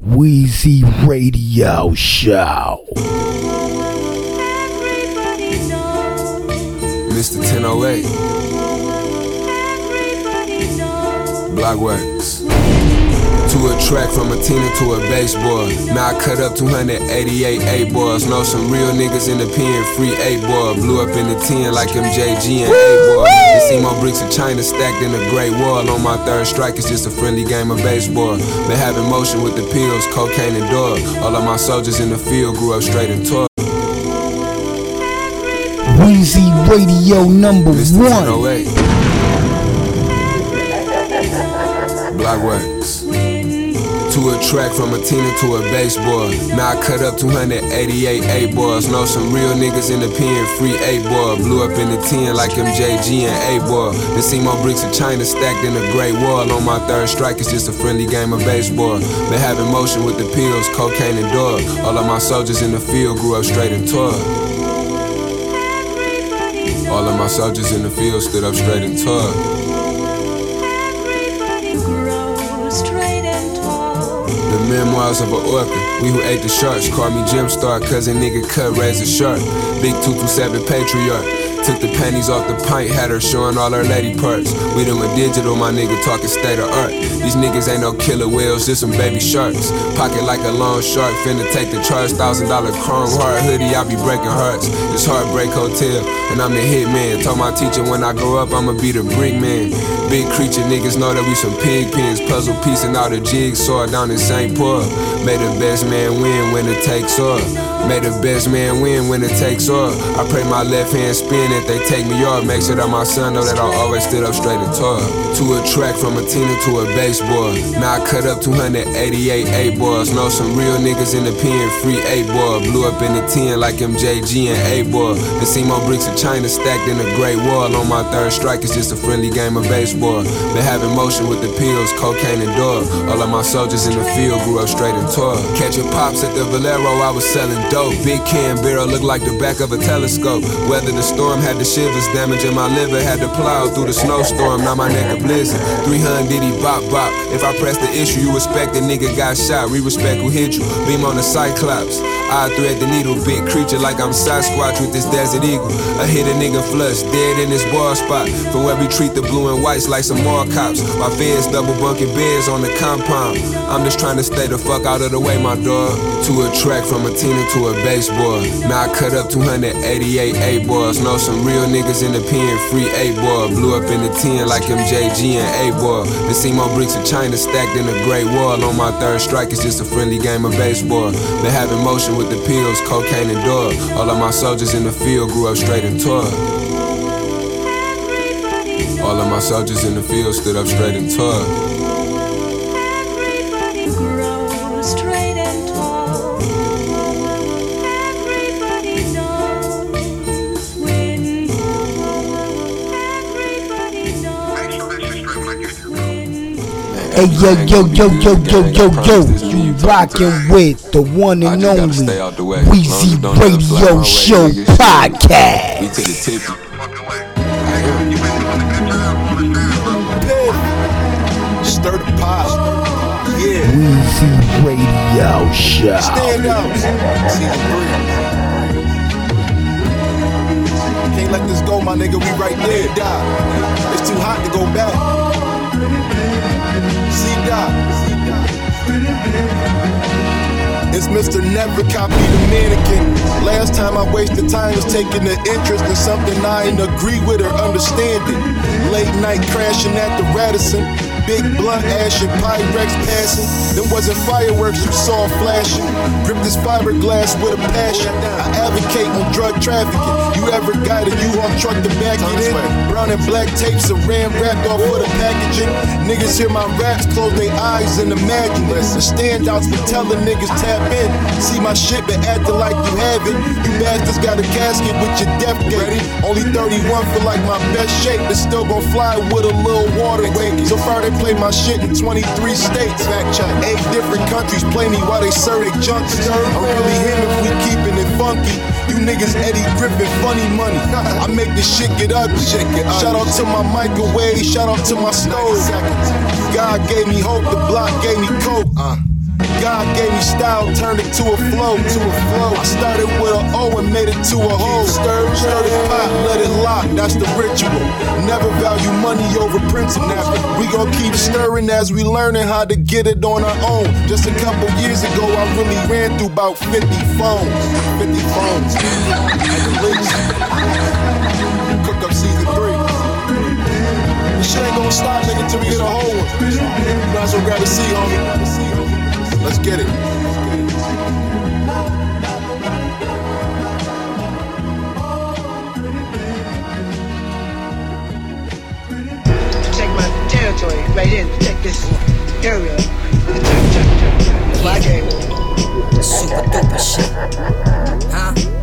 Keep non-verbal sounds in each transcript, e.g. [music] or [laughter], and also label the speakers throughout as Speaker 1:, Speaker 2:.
Speaker 1: Wheezy Radio Show.
Speaker 2: Mr. 1008. Blockworks. To a track from a Tina to a baseboard. Now I cut up 288 8 boys. Know some real niggas in the pen, free 8 boy. Blew up in the 10 like MJG and 8Ball. You see more bricks of China stacked in a great wall. On my third strike, it's just a friendly game of baseball. Been having motion with the pills, cocaine and dog. All of my soldiers in the field grew up straight and tall.
Speaker 1: Wheezy Radio number
Speaker 2: Mr.
Speaker 1: one.
Speaker 2: 1008. To a track from a Tina to a baseboard. Now I cut up 288 8 boys. Know some real niggas in the pen, free 8 boy. Blew up in the 10 like MJG and 8Ball. Then see more bricks of China stacked in a great wall. On my third strike, it's just a friendly game of baseball. Been having motion with the pills, cocaine and dog. All of my soldiers in the field grew up straight and tall. All of my soldiers in the field stood up straight and tall. Memoirs of a orca. We who ate the sharks call me Jim Star, cousin nigga cut razor sharp. Big 227 patriarch. Took the panties off the pint, had her showing all her lady parts. We them a digital, my nigga talking state of art. These niggas ain't no killer whales, just some baby sharks. Pocket like a long shark, finna take the charge. Thousand dollar chrome heart hoodie, I be breaking hearts. This Heartbreak Hotel, and I'm the hitman. Told my teacher when I grow up, I'ma be the brick man. Big creature, niggas know that we some pig pins. Puzzle piece and piecing out a jigsaw down in St. Paul. Made the best man win when it takes off. May the best man win when it takes off. I pray my left hand spin if they take me off. Make sure that my son know that I always stood up straight and tall. To a track from a Tina to a baseball. Now I cut up 288 8 boys. Know some real niggas in the pen, free 8 boy. Blew up in the 10 like MJG and 8Ball. Then see more bricks of China stacked in a great wall. On my third strike, it's just a friendly game of baseball. Been having motion with the pills, cocaine and dog. All of my soldiers in the field grew up straight and tall. Catching pops at the Valero, I was selling dope. Big can barrel looked like the back of a telescope. Weather the storm had the shivers, damaging my liver. Had to plow through the snowstorm, now my neck a blizzard. 300 diddy bop bop. If I press the issue, you respect the nigga got shot. We respect who hit you. Beam on the Cyclops. I thread the needle, big creature like I'm Sasquatch with this desert eagle. I hit a nigga flush, dead in his ball spot. From where we treat the blue and whites like some more cops. My feds double bunking beds on the compound. I'm just trying to stay the fuck out of the way, my dog. To a track from a Tina to a baseball. Now I cut up 288 8 boys. Know some real niggas in the pen, free 8 boy. Blew up in the 10 like MJG and 8Ball. Then see more bricks of China stacked in a great wall. On my third strike, it's just a friendly game of baseball. Been having motion with the pills, cocaine and dog. All of my soldiers in the field grew up straight and tall. All of my soldiers in the field stood up straight and tall.
Speaker 1: Hey yo yo yo yo yo yo yo, you rockin' with the one and
Speaker 2: I just gotta
Speaker 1: only
Speaker 2: stay out the way. Long as
Speaker 1: Weezy
Speaker 2: you don't ever slide my
Speaker 1: Radio Show
Speaker 2: nigga. We
Speaker 1: Podcast.
Speaker 2: to the tippy.
Speaker 3: Stir the pot. Yeah.
Speaker 1: Weezy Radio Show.
Speaker 3: Stand out. Season three. Can't let this go, my nigga. We right there. Die. It's too hot to go back. It's Mr. Never Copy the Mannequin. Last time I wasted time was taking an interest in something I didn't agree with or understand it. Late night crashing at the Radisson. Big blunt ash and Pyrex passing. Them wasn't fireworks you saw flashing. Grip this fiberglass with a passion. I advocate on drug trafficking. You ever got a U-Haul truck to back it in? Brown and black tapes and ram wrapped off for the packaging. Niggas hear my raps, close their eyes and imagine it. The standouts been telling niggas tap in. See my shit been acting like you have it. You bastards got a casket with your death date. Only 31 for like my best shape, but still gon' fly with a little water weight. So far they play my shit in 23 states. Fact check. Eight different countries play me while they serve their junkies. I'm really him if we keeping it funky. You niggas Eddie Griffin, funny money. I make this shit get ugly. Shout out to my microwave, shout out to my stove. God gave me hope, the block gave me coke. Uh. God gave me style, turned it to a flow, to a flow. I started with a O and made it to a hoe. Stir, stir the pot, let it lock, that's the ritual. Never value money over principle. We gon' keep stirring as we learning how to get it on our own. Just a couple years ago, I really ran through about 50 phones. 50 phones. Cook up season three. This shit ain't gonna stop, nigga, till we get a whole one. Might as well grab a seat, homie. Let's get it.
Speaker 4: Protect my territory right here. Protect this area. Check, check, check, check. My game.
Speaker 5: Super duper shit. Huh?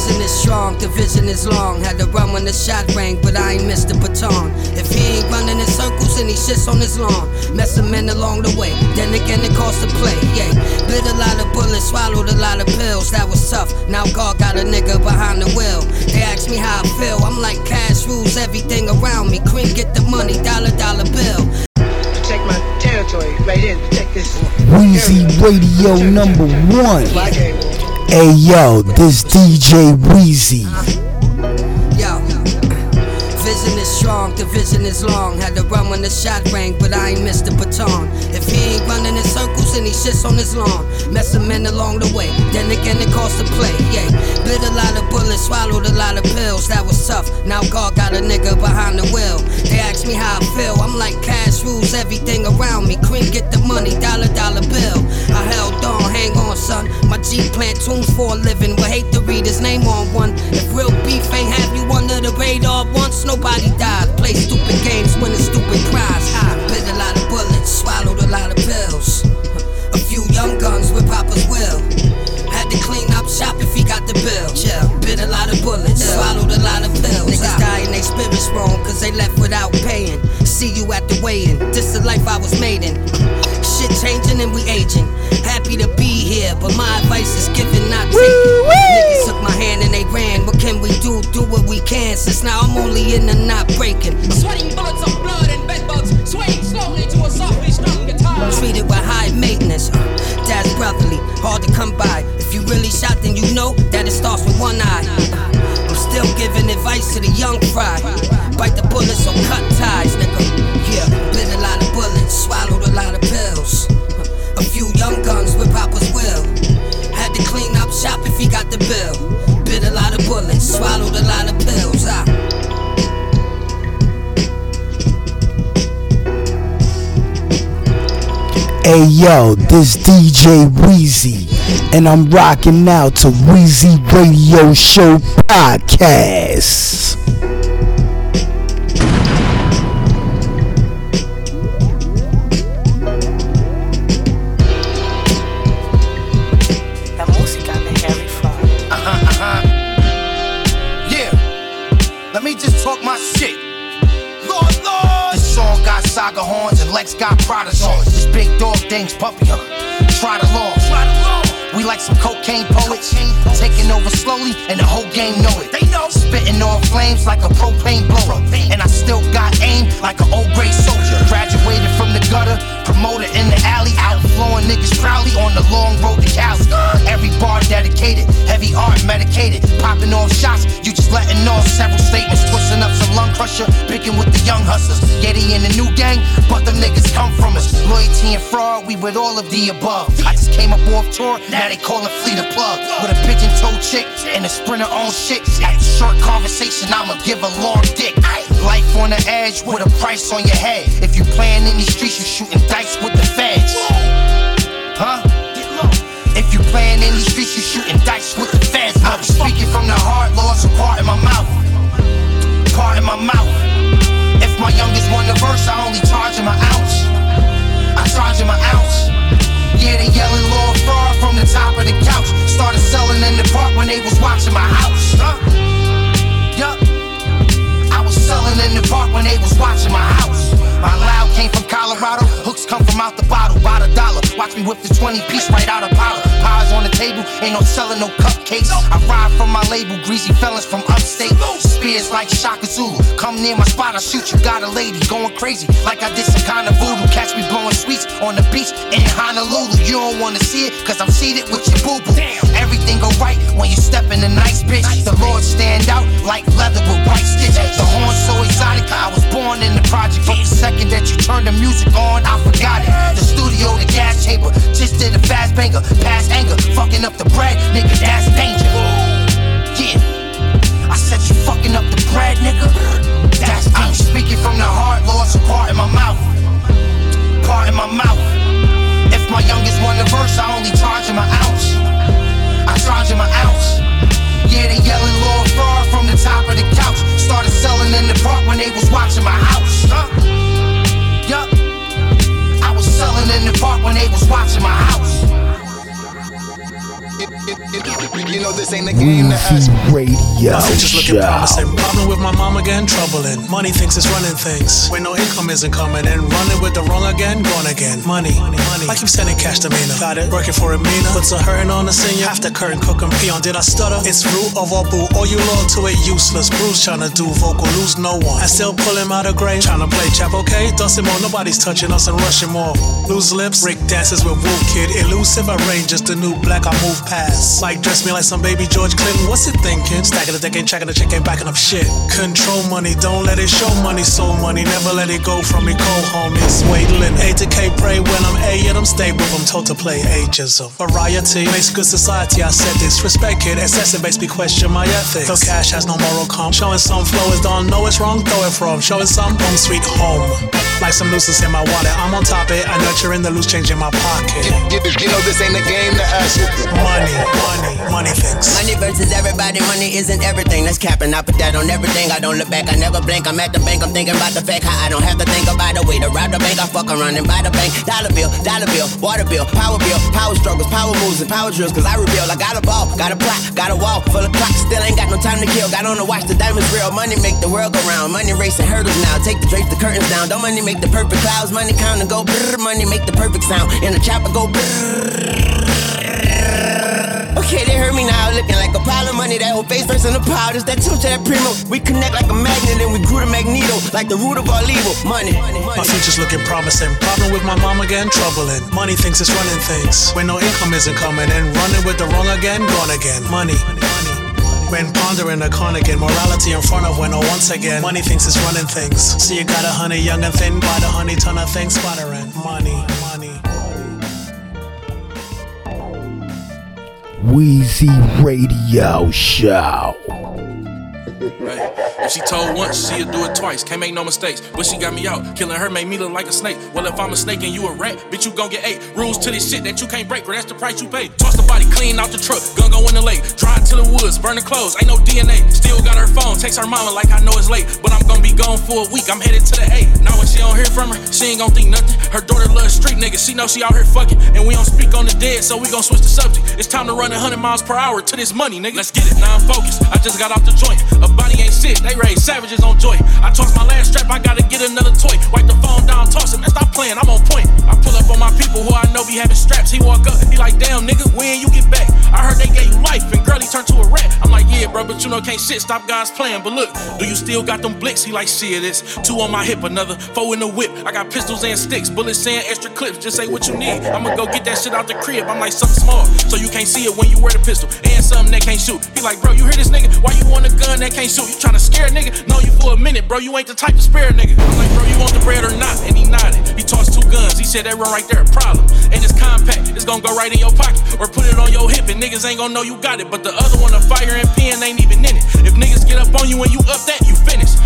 Speaker 5: Yo. Vision is strong, the vision is long. Had to run when the shot rang, but I ain't missed the baton. If he ain't running in circles and he shits on his lawn, mess a men along the way. Then again, it costs to play. Yeah, bit a lot of bullets, swallowed a lot of pills. That was tough. Now God got a nigga behind the wheel. They ask me how I feel. I'm like cash rules everything around me. Cream get the money, dollar dollar bill.
Speaker 4: Protect my territory right here. Protect this
Speaker 1: Weezy. Radio
Speaker 4: Check, check,
Speaker 1: number
Speaker 4: check.
Speaker 1: one. Hey yo, this DJ Weezy.
Speaker 5: Yo, vision is strong, the vision is long. Had to run when the shot rang, but I ain't missed the baton. He shits on his lawn, mess a men along the way. Then again, it costs to play. Yeah, bit a lot of bullets, swallowed a lot of pills. That was tough. Now God got a nigga behind the wheel. They ask me how I feel. I'm like cash rules everything around me. Cream get the money, dollar dollar bill. I held on, hang on, son. My G plant tunes for a living. Would hate to read his name on one. If real beef ain't have you under the radar once, nobody died. Play stupid games, winning stupid prize. I bit a lot of bullets, swallowed a lot of pills. A few young guns with Papa's will. Had to clean up shop if he got the bill. Chill, bit a lot of bullets, swallowed a lot of pills. Niggas dying, and they spirits wrong, cause they left without paying. See you at the weigh-in, this the life I was made in. Shit changing and we aging. Happy to be here, but my advice is giving, not taking. Niggas took my hand and they ran. What can we do? Do what we can. Since now I'm only in and not breaking.
Speaker 6: Sweating bullets of blood and bedbugs, swaying slowly to a softly strung guitar.
Speaker 5: Treated with hard to come by. If you really shot, then you know that it starts with one eye. I'm still giving advice to the young fry. Bite the bullets or cut ties, nigga. Yeah, bit a lot of bullets, swallowed a lot of pills. A few young guns with Papa's will. Had to clean up shop if he got the bill. Bit a lot of bullets, swallowed a lot of pills. Ah.
Speaker 1: Hey yo, this DJ Weezy. And I'm rocking out to Weezy Radio Show Podcast.
Speaker 7: La música de Harry Fraud. [laughs]
Speaker 8: Yeah, let me just talk my shit. Lord, Lord. This song got saga horns and Lex got Prada songs. Big dog thing's puppy, huh? Try the law. We like some cocaine poets, taking over slowly, and the whole game know it. They know. Spitting on flames like a propane blower, and I still got aim like an old gray soldier. Graduated from the gutter, promoted in the alley, outflowing niggas proudly on the long road to Cali. Every bar dedicated, heavy art medicated, popping off shots. You just letting off several statements, twisting up some lung crusher, picking with the young hustlers. Getty in the new gang, but them niggas come from us. Loyalty and fraud, we with all of the above. I just came up off tour, now they call it fleet of plug. With a pigeon toe chick and a sprinter on shit. After short conversation, I'ma give a long dick. Life on the edge with a price on your head. If you playing in these streets, you shooting dice with the feds. Huh? If you playing in these streets, you shooting dice with the feds. I'm speaking from the heart, lost a part in my mouth. Part in my mouth. If my youngest want the verse, I only charge him an ounce. I charge him an ounce. Yeah, they yelling Lord Fraud from the top of the couch. Started selling in the park when they was watching my house. Huh? Selling in the park when they was watching my house. My loud came from Colorado, hooks come from out the bottle, by the dollar. Watch me whip the 20 piece right out of powder. Pies on the table, ain't no selling no cupcakes. I ride from my label, greasy fellas from upstate. Spears like Shaka Zulu. Come near my spot, I shoot you. Got a lady going crazy, like I did some kind of voodoo. Catch me blowing sweets on the beach in Honolulu. You don't wanna see it, cause I'm seated with your boo boo. Everything go right when you step in a nice bitch. The Lord stand out like leather with white stitches. The horn so exotic, I was born in the project. But the second that you turn the music on, I forgot it. The studio, the gas chamber, just did a fast banger. Past anger, fucking up the bread, nigga, that's danger. Yeah. I said you fucking up the bread, nigga. That's I'm speaking from the heart, Lord, so part in my mouth. Part in my mouth. If my youngest want a verse, I only charge him an ounce. I charge him an ounce. Yeah, they yelling Lord Far from the top of the couch. Started selling in the park when they was watching my house. Huh? Yup. I was selling in the park when they was watching my house.
Speaker 3: You know this ain't a game to ask.
Speaker 1: Radio
Speaker 9: My future's looking
Speaker 1: Show.
Speaker 9: promising. Problem with my mom again, troubling. Money thinks it's running things. When no income isn't coming and running with the wrong again, gone again. Money, money. money. I keep sending cash to Mina. Got it. Working for a Mina. Puts a hurting on the senior. Half the curtain cook and peon. Did I stutter? It's root of all boo. All you loyal to it, useless. Bruce trying to do vocal, lose no one. I still pull him out of grave. Trying to play chap, okay? Dust him more. Nobody's touching us and rushing more. Lose lips. Rick dances with Wolf Kid. Elusive, I reign. Just a new black I move past. Like dress me like some baby George Clinton. What's it thinking? Stacking the deck, ain't checking the chick, ain't backing up shit. Control money, don't let it show money, soul money. Never let it go from me, cold homies. Waiting, A to K, pray when I'm A, yet I'm stable. I'm told to play ageism. Variety makes good society, I said this. Respect it, excessive makes me question my ethics. Though cash has no moral comp. Showing some flow is don't know it's wrong, throw it from. Showing some home sweet home. Like some looses in my wallet, I'm on top it. I nurture in the loose change in my pocket.
Speaker 3: You, you know this ain't a game to ask.
Speaker 9: Money, money, money things.
Speaker 10: Money versus everybody, money isn't everything. That's capping. I put that on everything. I don't look back, I never blink. I'm at the bank, I'm thinking about the fact how I don't have to think about the way to rob the bank. I fuck around and buy the bank. Dollar bill, dollar bill, water bill, power bill, power struggles, power moves, and power drills. Cause I reveal, I got a ball, got a plot, got a wall full of clocks. Still ain't got no time to kill. Got on the watch, the diamonds real. Money make the world go round. Money racing hurdles now. Take the drapes, the curtains down. Don't money make the perfect clouds. Money count and go brrr. Money make the perfect sound. And the chopper go brrr. Okay, they heard me now, looking like a pile of money. That whole face first in the. It's that two to that primo. We connect like a magnet and we grew the magneto, like the root of all evil. Money.
Speaker 9: My future's looking promising. Problem with my mom again, troubling. Money thinks it's running things. When no income isn't coming in, running with the wrong again, gone again. Money. When pondering a con again, morality in front of when oh once again, money thinks it's running things. So you got a honey young and thin, buy the honey ton of things, sputtering. Money,
Speaker 1: Weezy Radio Show.
Speaker 11: Right. If she told once, she'll do it twice. Can't make no mistakes. But she got me out. Killing her made me look like a snake. Well, if I'm a snake and you a rat, bitch, you gon' get eight. Rules to this shit that you can't break, bro. That's the price you pay. Toss the body clean out the truck. Gun go in the lake. Drive to the woods, burn the clothes. Ain't no DNA. Still got her phone. Text her mama like I know it's late. But I'm gonna be gone for a week. I'm headed to the A. Now when she don't hear from her, she ain't gon' think nothing. Her daughter loves street niggas. She know she out here fucking. And we don't speak on the dead, so we gon' switch the subject. It's time to run 100 miles per hour to this money, nigga. Let's get it. Now I'm focused. I just got off the joint. A ain't. They raise savages on joy. I tossed my last strap. I gotta get another toy. Wipe the phone down, toss it. Man, stop playing. I'm on point. I pull up on my people who I know be having straps. He walk up. He like, damn, nigga, when you get back? I heard they gave you life and girl, he turned to a rat. I'm like, yeah, bro, but you know, can't shit. Stop guys playing. But look, do you still got them blicks? He like, shit, it's two on my hip, another four in the whip. I got pistols and sticks, bullets saying extra clips. Just say what you need. I'ma go get that shit out the crib. I'm like, something small, so you can't see it when you wear the pistol. And something that can't shoot. He like, bro, you hear this nigga? Why you want a gun that can't shoot? You tryna scare a nigga? Know you for a minute, bro. You ain't the type to spare a nigga. I'm like, bro, you want the bread or not? And he nodded. He tossed two guns. He said that run right there, a problem. And it's compact. It's gonna go right in your pocket or put it on your hip, and niggas ain't gonna know you got it. But the other one, a fire and pen, ain't even in it. If niggas get up on you when you up that, you finish.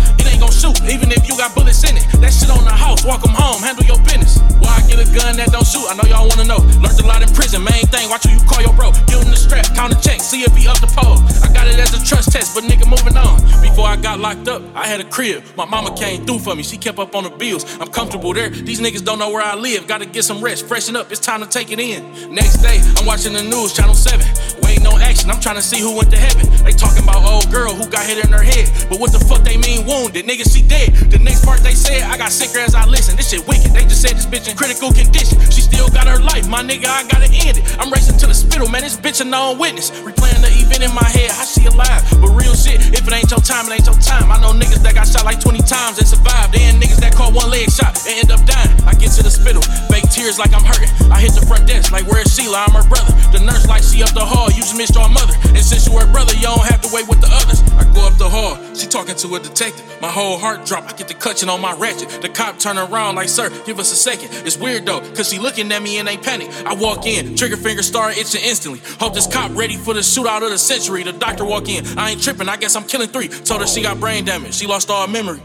Speaker 11: Gon' shoot, even if you got bullets in it. That shit on the house, walk 'em home, handle your business. Why I get a gun that don't shoot? I know y'all wanna know. Learned a lot in prison, main thing. Watch who you call your bro. Give him the strap, count the check, see if he up the pole. I got it as a trust test, but nigga moving on. Before I got locked up, I had a crib. My mama came through for me, she kept up on the bills. I'm comfortable there. These niggas don't know where I live. Gotta get some rest, freshen up. It's time to take it in. Next day, I'm watching the news, channel 7. Waiting on action, I'm trying to see who went to heaven. They talking about old girl who got hit in her head. But what the fuck they mean wounded? Nigga, she dead. The part they said, I got sicker as I listen. This shit wicked. They just said this bitch in critical condition. She still got her life, my nigga, I gotta end it. I'm racing to the spittle, man. This bitch a known witness. Replaying the event in my head, how she alive? But real shit, if it ain't your time, it ain't your time. I know niggas that got shot like 20 times and survived. And niggas that caught one leg shot and end up dying. I get to the spittle. Fake tears like I'm hurting. I hit the front desk like, where's Sheila? I'm her brother. The nurse like, she up the hall. You just missed your mother. And since you her brother, you don't have to wait with the others. I go up the hall. She talking to a detective. My whole heart drop. I get to the clutching on my ratchet. The cop turn around like, sir, give us a second. It's weird though, cause she looking at me and ain't panic. I walk in, trigger finger start itching instantly. Hope this cop ready for the shootout of the century. The doctor walk in. I ain't tripping. I guess I'm killing three. Told her she got brain damage. She lost all memory.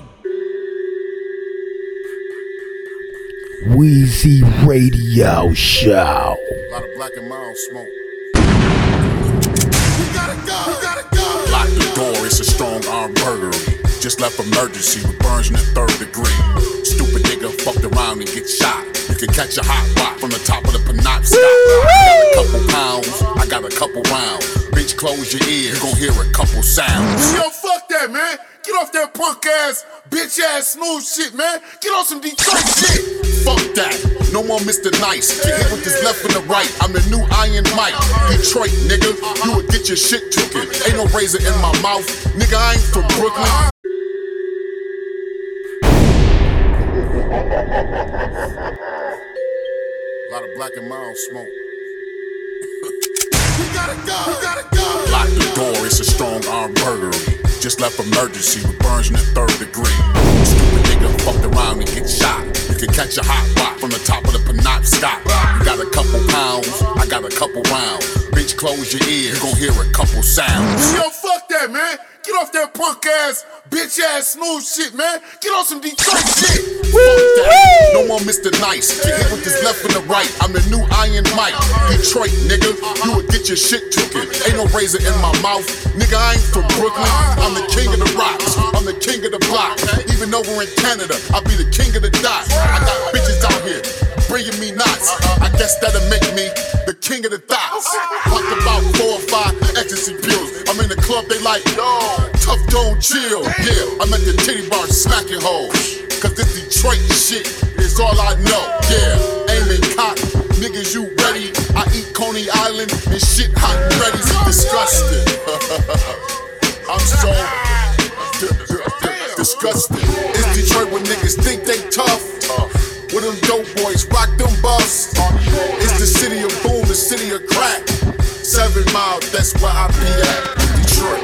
Speaker 1: Wheezy Radio Show.
Speaker 12: A lot of black and mild smoke. Lock the door, it's a strong arm burglary. Just left emergency with burns in the third degree. Stupid nigga fucked around and get shot. You can catch a hot rock from the top of the Penobscot. I got a couple pounds, I got a couple rounds. Bitch, close your ears, you gon' hear a couple sounds.
Speaker 13: Yo, fuck that, man. Get off that punk ass, bitch ass smooth shit, man. Get on some Detroit shit.
Speaker 12: Fuck that. No more Mr. Nice. Get hit with this left and the right. I'm the new Iron Mike. Detroit, nigga. You would get your shit taken. Ain't no razor in my mouth. Nigga, I ain't from Brooklyn. A lot of black and mild smoke.
Speaker 13: We gotta go, we gotta go.
Speaker 12: Lock the door, it's a strong arm burglary. Just left emergency with burns in the third degree. Stupid nigga fucked around and get shot. You can catch a hot rock from the top of the Penobscot. You got a couple pounds, I got a couple rounds. Bitch, close your ears, you gon' hear a couple sounds.
Speaker 13: Yo, fuck that, man. Get off that punk ass, bitch ass smooth shit, man. Get on some Detroit shit.
Speaker 12: Fuck that. No more Mr. Nice. Get hit with this left and the right. I'm the new Iron Mike. Detroit, nigga. You would get your shit taken. Ain't no razor in my mouth. Nigga, I ain't from Brooklyn. I'm the king of the rocks. I'm the king of the block. Even over in Canada, I'll be the king of the dot. I got bitches out here bringing me knots. I guess that'll make me the king of the thoughts. Talk about four or five ecstasy pills. I'm in the club, they like, yo, tough don't chill. Yeah, I'm at the titty bar smacking hoes. Cause this Detroit shit is all I know. Yeah, aiming cock. Niggas, you ready? I eat Coney Island and shit hot and ready. Disgusting. [laughs] I'm so d- d- d- disgusted. It's Detroit when niggas think they tough. With them dope boys, rock them buffs. It's the city of boom, the city of crack. Seven mile, that's where I be at. Detroit.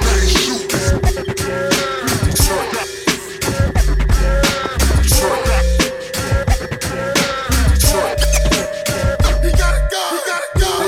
Speaker 12: Detroit. Detroit. Detroit.
Speaker 13: We gotta go, gotta go.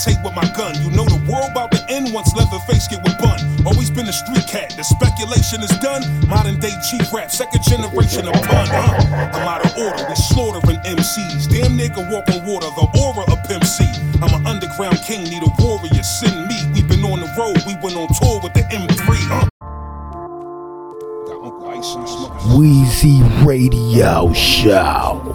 Speaker 14: Bitch. Meditate with my gun. You know the world about to end once Leatherface get with bun. Always been a street cat. The speculation is done. Modern day chief rap, second generation of pun. Huh? I'm out of order. We slaughtering MCs. Damn nigga walk on water. The aura of Pimp. I'm an underground king. Need a warrior. Send me. We been on the road. We went on tour with the M3. Huh?
Speaker 1: Wheezy Radio Show.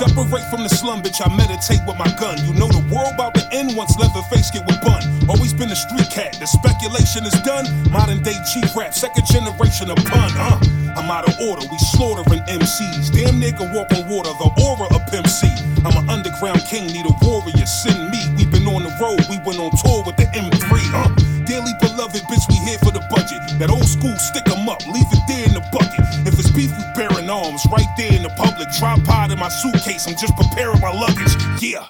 Speaker 14: Separate from the slum, bitch. I meditate with my gun. You know the world about to end once Leatherface get with bun. Always been a street cat. The speculation is done. Modern day chief rap, second generation of pun. Uh, I'm out of order. We slaughtering MCs. Damn nigga walk on water. The aura of Pimp C. I'm an underground king. Need a warrior. Send me. We been on the road. We went on tour with the M3. Uh, dearly beloved, bitch. We here for the budget. That old school stick 'em up. Leave it there in the bucket. Beef, we bearing arms right there in the public. Tripod in my suitcase, I'm just preparing my luggage. Yeah.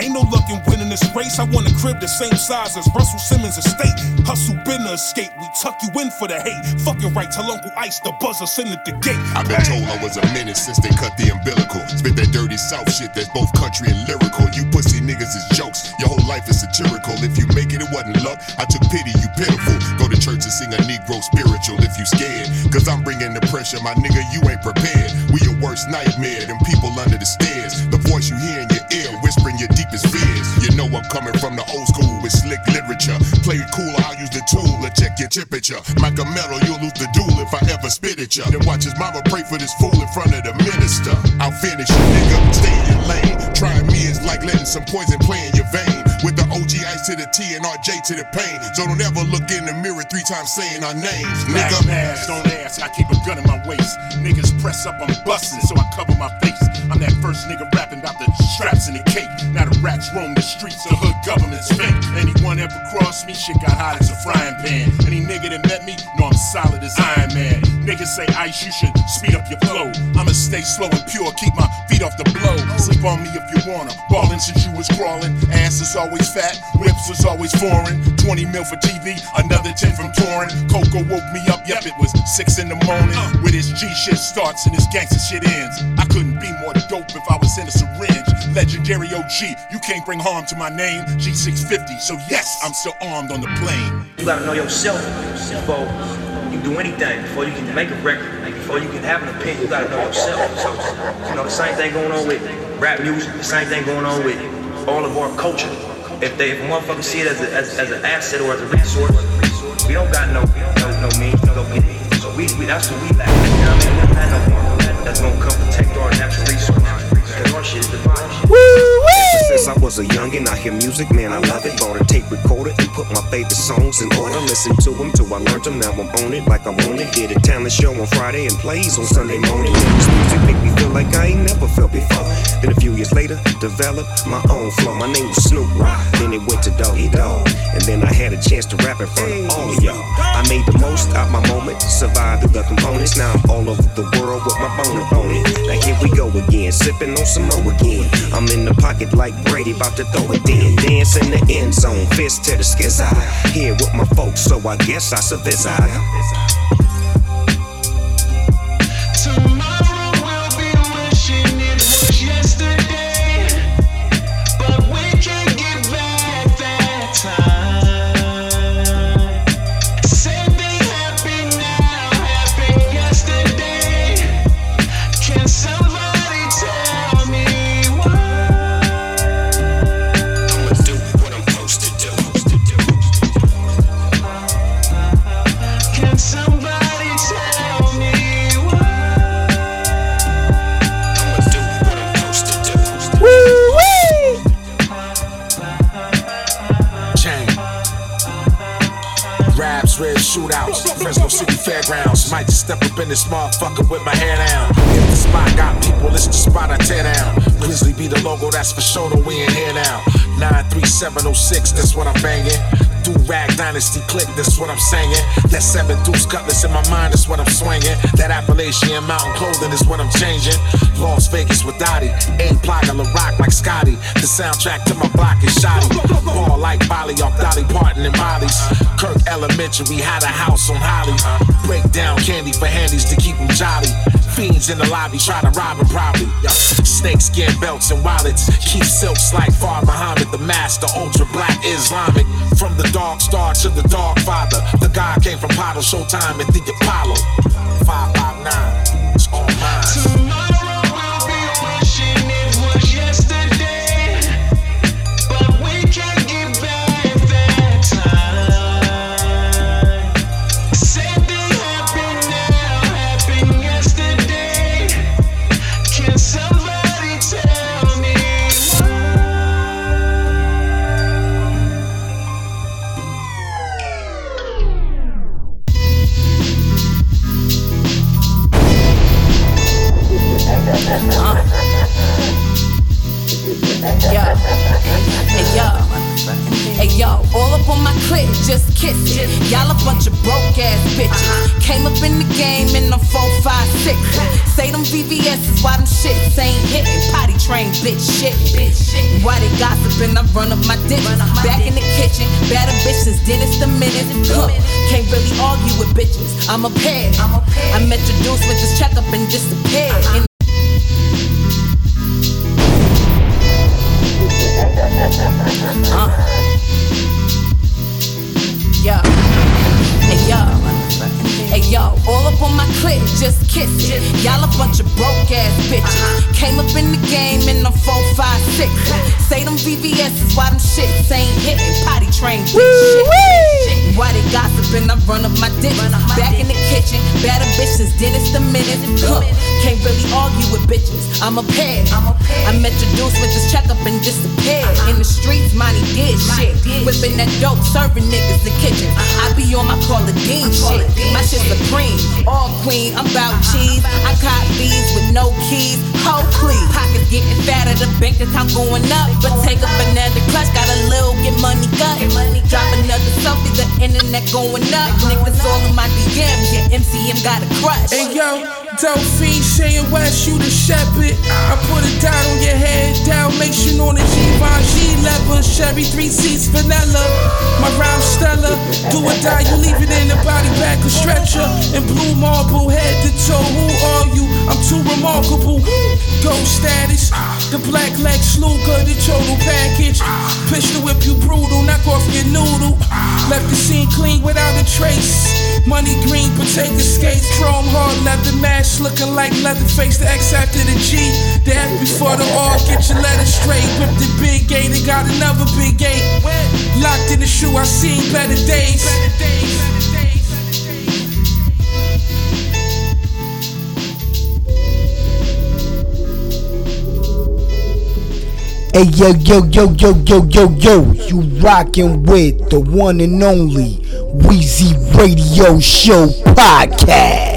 Speaker 14: Ain't no luck in winning this race. I want a crib the same size as Russell Simmons' estate. Hustle been to escape. We tuck you in for the hate. Fucking right, tell Uncle Ice the buzzer send at the gate.
Speaker 15: I've been told I was a menace since they cut the umbilical. Spit that dirty south shit that's both country and lyrical. You pussy niggas is jokes. Your whole life is satirical. If you make it, it wasn't luck. I took pity, you pitiful. Go to church and sing a Negro spiritual if you scared. Cause I'm bringing the pressure, my nigga, you ain't prepared. We your worst nightmare, them people under the stairs. The voice you hear in your I'm coming from the old school with slick literature. Play it cool, I'll use the
Speaker 14: tool to check your temperature. a Metal, you'll lose the duel if I ever spit at ya. Then watch his mama pray for this fool in front of the minister. I'll finish you, nigga. Stay in lane. Trying me is like letting some poison play in your to the T and RJ to the pain. So don't ever look in the mirror three times saying our names, nigga.
Speaker 16: mask, don't ask, I keep a gun in my waist. Niggas press up, I'm busting, so I cover my face. I'm that first nigga rapping about the straps in the cake. Now the rats roam the streets, the hood government's fake. Anyone ever cross me, shit got hot as a frying pan. Any nigga that met me, know I'm solid as Iron Man. Niggas say ice, you should speed up your flow. I'ma stay slow and pure, keep my feet off the blow. Sleep on me if you wanna. Ballin' since you was crawling. Ass is always fat, whips was always foreign. 20 mil for TV, another 10 from touring. Coco woke me up, yep, it was 6 in the morning. With this G shit starts and this gangster shit ends. I couldn't be more dope if I was in a syringe. Legendary OG, you can't bring harm to my name. G650, so yes, I'm still armed on the plane.
Speaker 17: You gotta know yourself before you do anything. Before you can make a record, before you can have an opinion, you gotta know yourself. So, you know, the same thing going on with rap music, the same thing going on with all of our culture. If they, if a motherfucker see it as, a, as, as an asset or as a resource, we don't got no, no, no means to go get. So we, we that's what we lack. You know what I mean? We don't have no that's gonna come protect our natural resources. Our shit is divine.
Speaker 18: Since I was a youngin', I hear music, man, I love it. Bought a tape recorder and put my favorite songs in order. Listen to them till I learned them, now I'm on it like I want it. Did a talent show on Friday and plays on Sunday morning. This music make me feel like I ain't never felt before. Then a few years later, developed my own flow. My name was Snoop Rock, then it went to Doggy Dogg. And then I had a chance to rap in front of all of y'all. I made the most out my moment, survived through the components. Now I'm all over the world with my bone opponent. Now here we go again, sipping on some more again. I'm in the pocket like Brady, about to throw it in. Dance in the end zone, fist to the skizzy. Here with my folks, so I guess I should
Speaker 19: City Fairgrounds. Might just step up in this motherfucker with my hair down. If the spot got people, it's the spot I tear down. Grizzly be the logo, that's for sure, though we in here now. 93706, that's what I'm banging. Do rag dynasty click, that's what I'm saying. That seven deuce cutlass in my mind, that's what I'm swinging. That Appalachian mountain clothing is what I'm changing. Las Vegas with Dottie, A Plaga La Rock like Scotty. The soundtrack to my block is shoddy. Ball like Bali off Dolly Parton and Molly's. Kirk Elementary had a house on Holly. Break down candy for handies to keep them jolly. Fiends in the lobby try to rob him probably. Yeah. Snakeskin belts and wallets. Keep silks like Fard Muhammad, the master, ultra black Islamic. From the dark star to the dark father. The guy came from Pottle Showtime and the Apollo. 559, it's all mine.
Speaker 20: On my clip, just kiss it. Y'all a bunch of broke ass bitches. Came up in the game in the 456. Say them VVS is why them shits ain't hitting. Potty train bitch shit. Why they gossiping? I run up my digits. Back in the kitchen, better bitches, Dennis the minute. Huh. Can't really argue with bitches. I'm a pair. I'm introduced with this checkup and disappeared. In kiss it. Y'all a bunch of broke ass bitches. Came up in the game in the 456. Say them VVS is why them shits ain't hitting. Potty train bitch shit. Why they gossiping. I run up my dick. Back in the kitchen, better bitches, dentist the minute. Huh. Can't really argue with bitches. I'm a pair. I'm introduced with this checkup and disappeared. In the streets, money did shit. Whipping that dope, serving niggas the kitchen. I be on my Paula Deen shit. My shit supreme. All queen, I'm bout cheese. I caught these with no keys. Ho, please. Pockets getting fatter, the bank account going up. But take a banana clutch, got a little get money gut. Drop another selfie, the internet going up. Niggas all in my DMs, yeah, MCM got a crush.
Speaker 21: Hey yo, dope fiend, Shane West, you the shepherd. I put it down on your head, sure on the Givenchy leather, Chevy three seats, vanilla. My rhyme stellar, do or die, you leave it in the body bag, a stretcher. And blue marble, head to toe, who are you? I'm too remarkable. Ghost status, the black leg sluger, the total package. Pistol whip you brutal, knock off your noodle. Left the scene clean without a trace. Money green, potato skates, chrome hard leather mask, looking like Leatherface. The X after the G, the F before the R. Get your letters straight. Whip the big gate, and got another big gate. Locked in the shoe, I seen better days.
Speaker 1: Hey yo yo yo yo yo yo yo, you rockin' with the one and only Wheezy Radio Show podcast.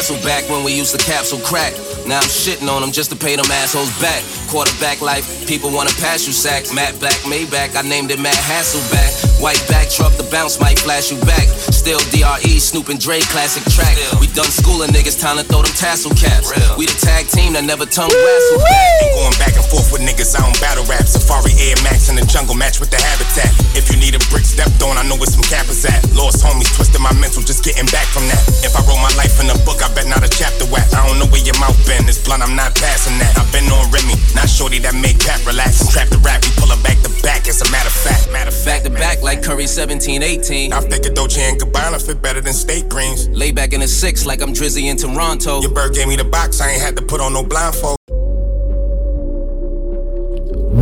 Speaker 22: Hassle back when we used to capsule crack. Now I'm shitting on them just to pay them assholes back. Quarterback life, people wanna pass you sack. Matt Black Maybach, I named it Matt Hasselbeck. White back truck, the bounce might flash you back. Still DRE, Snoop and Dre classic track. We done schooling niggas, time to throw them tassel caps. We the tag team that never tongue wrestle.
Speaker 23: Ain't going back and forth with niggas, I don't battle rap. Safari Air Max in the jungle match with the habitat. If you need a brick stepped on, I know where some cappers at. Lost homies, twisting my mental, just getting back from that. If I wrote my life in a book, I bet not a chapter whack. I don't know where your mouth been, it's blunt, I'm not passing that. I've been on Remy, not shorty that make Pat relax. Trap the rap, we pull her back to back, as a matter of fact. Matter of
Speaker 22: Back to back like Curry 17, 18.
Speaker 23: I figure Dolce and Gabbana fit better than steak greens.
Speaker 22: Lay back in the six like I'm Drizzy in Toronto.
Speaker 23: Your bird gave me the box, I ain't had to put on no blindfold.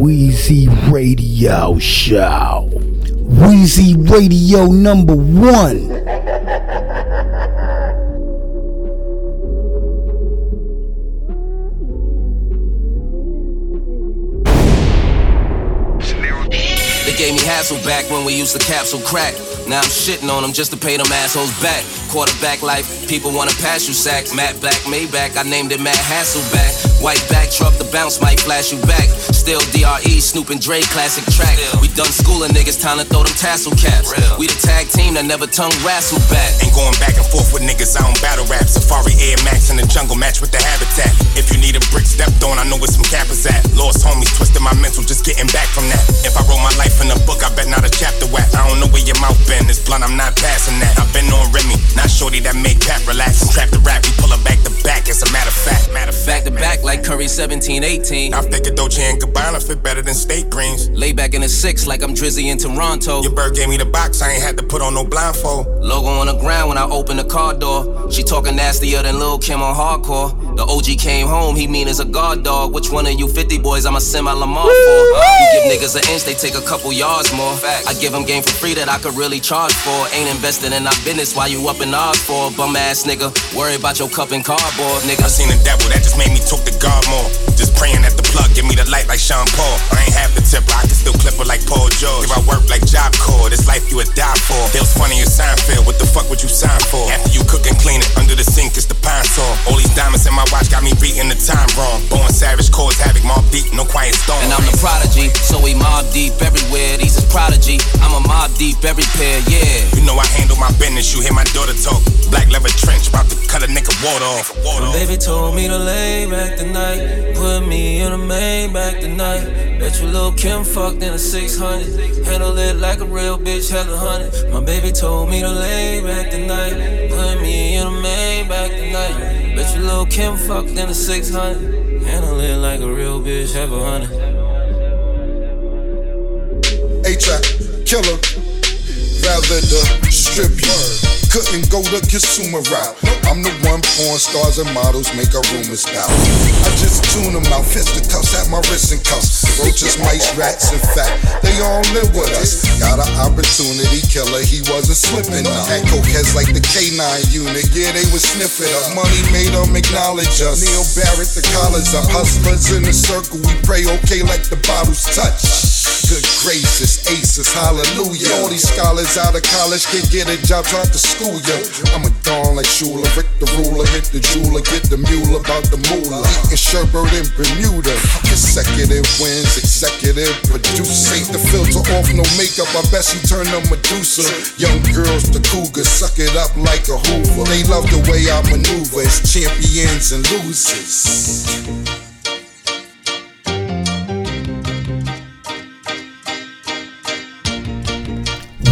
Speaker 1: Wheezy Radio Show. Wheezy Radio number one.
Speaker 22: They gave me hassle back when we used to capsule crack. Now I'm shitting on them just to pay them assholes back. Quarterback life, people wanna pass you sack. Matt Black Maybach, I named it Matt Hasselbeck. White back truck, the bounce might flash you back. Still DRE, Snoop and Dre classic track. We done schooling niggas, time to throw them tassel caps. We the tag team that never tongue wrestle back.
Speaker 23: Ain't going back and forth with niggas, I don't battle rap. Safari Air Max in the jungle match with the habitat. If you need a brick stepped on, I know where some cappers at. Lost homies, twisting my mental, just getting back from that. If I wrote my life in a book, I bet not a chapter whack. I don't know where your mouth been, it's blunt, I'm not passing that. I've been on Remy, not shorty that make Pat relax. Trap the rap, we pull her back to back, as a matter of fact. Matter of
Speaker 22: Back
Speaker 23: fact.
Speaker 22: to back like Curry 17, 18.
Speaker 23: I figured Dolce and Gabbana fit better than steak greens.
Speaker 22: Lay back in the six like I'm Drizzy in Toronto.
Speaker 23: Your bird gave me the box, I ain't had to put on no blindfold.
Speaker 22: Logo on the ground when I open the car door. She talking nastier than Lil Kim on hardcore. The OG came home, he mean as a guard dog. Which one of you 50 boys I'ma send my Lamar for? You give niggas an inch, they take a couple yards more. I give them game for free that I could really charge for. Ain't investing in our business why you up in ours for. Bum ass nigga, worry about your cup and cardboard, nigga.
Speaker 23: I seen the devil, that just made me talk to God more. Just praying at the plug, give me the light like Sean Paul. I ain't half the tipper, I can still clip her like Paul George. If I work like Job Corps, this life you would die for. Feels funny as Seinfeld, what the fuck would you sign for? After you cook and clean it, under the sink is the pine saw. All these diamonds in my watch got me beating the time wrong. Born savage, cause havoc, Mobb Deep, no quiet storm.
Speaker 22: And I'm the prodigy, so we mob deep everywhere. These is prodigy, I'm a mob deep every pair, yeah.
Speaker 23: You know I handle my business, you hear my daughter talk. Black leather trench, about to cut a nigga water off.
Speaker 24: My baby told me to lay back tonight. Put me in a Maybach tonight. Bet you Lil Kim fucked in a 600. Handle it like a real bitch, hella hundred. My baby told me to lay back tonight. Put me in a Maybach tonight. Bet you Lil' Kim fucked in a 600. Handle it like a real bitch, have a hundred.
Speaker 25: A-Trap, killer, rather the strip you. couldn't go the consumer route. I'm the one porn stars and models make a rumors about. I just tune them out, cuffs at my wrist and cuffs. Roaches, mice, rats, in fact, they all live with us. Got an opportunity killer, he wasn't slipping up. Had cokeheads like the K9 unit, yeah, they was sniffing up. Money made them acknowledge us. Neil Barrett, the collars up. Hustlers in a circle, we pray okay like the bottles touch. Good gracious, aces, hallelujah. All these scholars out of college can't get a job, try to school ya. I'm a dawn like Shula, Rick the ruler, hit the jeweler, get the mule about the moolah. Eating sherbert in Bermuda. Consecutive wins, executive produce. Take the filter off, no makeup. I bet you turn to Medusa. Young girls, the cougars, suck it up like a Hoover. They love the way I maneuver. It's champions and losers.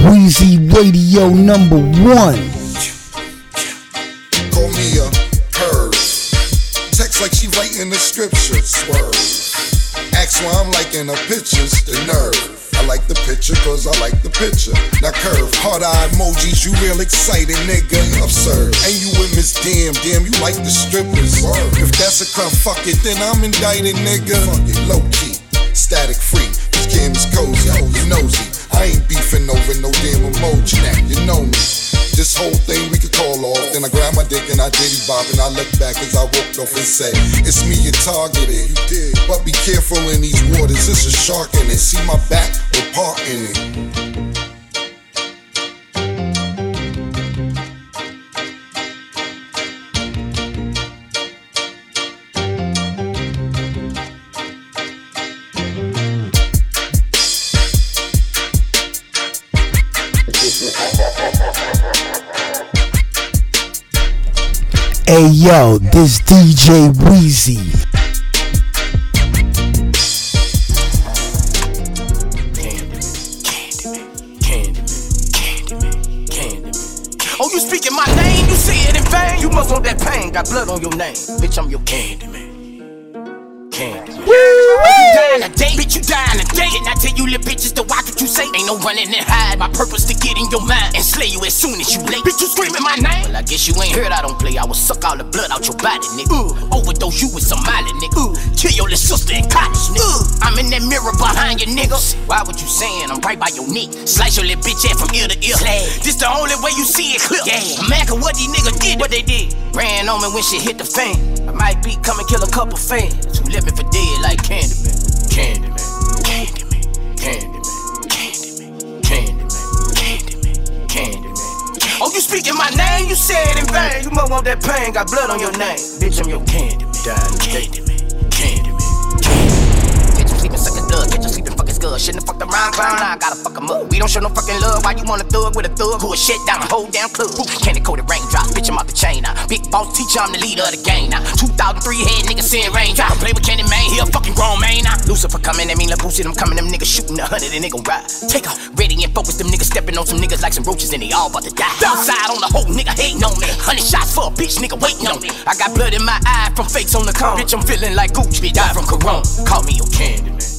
Speaker 1: Wheezy Radio number one.
Speaker 25: Call me a. Text like she writing the scripture. Swerve. Ask why I'm liking her pictures. The nerve. I like the picture cause I like the picture. Now curve, hard eye emojis, you real excited, nigga. Absurd. And you with Miss Damn, damn, you like the strippers. If that's a crime, fuck it, then I'm indicted, nigga. Fuck it, low key, static free. This game is cozy, oh, you nosy. I ain't beefing over no damn emoji now, you know me. This whole thing we could call off. Then I grab my dick and I diddy bop and I look back as I walked off and say, It's me you targeted. You did. But be careful in these waters, there's a shark in it. See my back, we're part in it.
Speaker 1: Hey yo, this DJ Wheezy.
Speaker 8: Oh, you speaking my name? You see it in vain? You must want that pain. Got blood on your name. Bitch, I'm your candy man. To date, bitch, you dying to date. And I tell you little bitches to watch what you say. Ain't no running and hide. My purpose to get in your mind and slay you as soon as you late. Bitch, you screaming my name. Well, I guess you ain't heard I don't play. I will suck all the blood out your body, nigga. Uh, overdose you with some Molly, nigga. Uh, kill your little sister in cottage, nigga. I'm in that mirror behind you, nigga. Why would you saying I'm right by your neck? Slice your little bitch ass from ear to ear. This the only way you see it clear. Yeah. 'cause what these niggas did, what they did. Ran on me when shit hit the fan. I might be come and kill a couple fans who left me for dead like Candyman. Oh, you speaking my name? You said in vain. You must want that pain. Got blood on your name. Bitch, I'm your. Candyman. Candyman. Scud. Shouldn't have fucked around, clown. Now I gotta fuck 'em up. We don't show no fucking love. Why you want a thug with a thug who a shit down the whole damn club? Candy coated raindrops. Bitch, I'm out the chain now. Big boss teacher, I'm the leader of the gang now. 2003 head nigga seeing raindrop. Play with Candy Man, he a fucking grown man now. Lucifer coming at me like Boosie, I'm coming, them niggas shooting a hundred and gon' ride. Take off, ready and focus, them niggas stepping on some niggas like some roaches and they all about to die. Outside on the whole nigga hating on me. Hundred shots for a bitch, nigga waiting on me. I got blood in my eye from fakes on the cone. Bitch, I'm feeling like bitch, died from Corona. Call me your Candy man.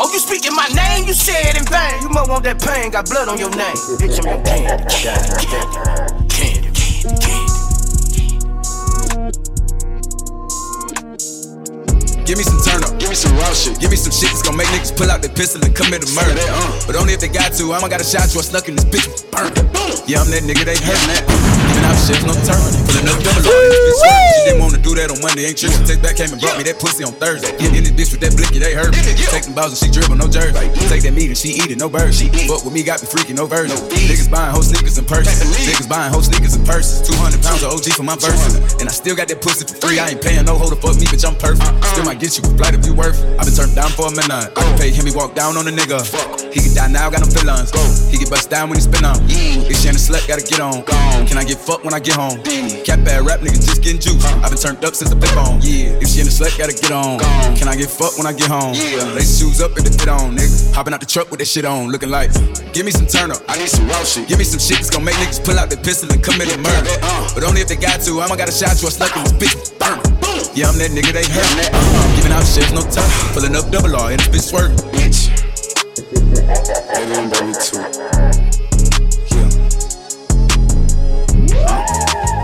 Speaker 8: Oh, you speaking my name? You said in vain. You must want that pain. Got blood on your name. Bitch, I'm your. Candy, candy,
Speaker 26: Give me some turn up, give me some raw shit, give me some shit that's gonna make niggas pull out their pistol and commit a murder. But only if they got to. I don't got a shot you, I snuck in this bitch, burn. Yeah, I'm that nigga they hurt that. Giving out shit, no turn. Pulling up double on this bitch. swerve. She didn't wanna do that on Monday, ain't tripping. Take back came and brought me that pussy on Thursday. Get in this bitch with that blicky, they hurt me. Take them balls and she dribble, no jersey. Take that meat and she eat it, no bird. She fuck with me, got me freaking, no version. Niggas buying whole sneakers and purses. Niggas buying whole sneakers and purses. 200 pounds of OG for my verses. And I still got that pussy for free. I ain't paying no hoe to fuck me, bitch, I'm perfect. Still might get you a flight if you worth. I been turned down for a minute. I can pay him, he walk down on a nigga. Fuck. He can die now, got no feelings. He get bust down when he spin on. If she in the slut, gotta get on. Can I get fucked when I get home? Cap bad rap nigga just getting juice. I been turned up since the flip on. Yeah, if she in the slut, gotta get on. Can I get fucked when I get home? Yeah. Lace shoes up and the fit on, nigga. Hopping out the truck with that shit on, looking like. Give me some turn up. I need some raw shit. Give me some shit that's gonna make niggas pull out their pistol and commit a murder. Uh. But only if they got to. I'ma gotta shot you, I stuck in this bitch. Burn. Yeah, I'm that nigga they hurt. Uh, giving out shit, no time. Pulling up double R and this bitch swerve. Bitch.
Speaker 27: Baby and baby too.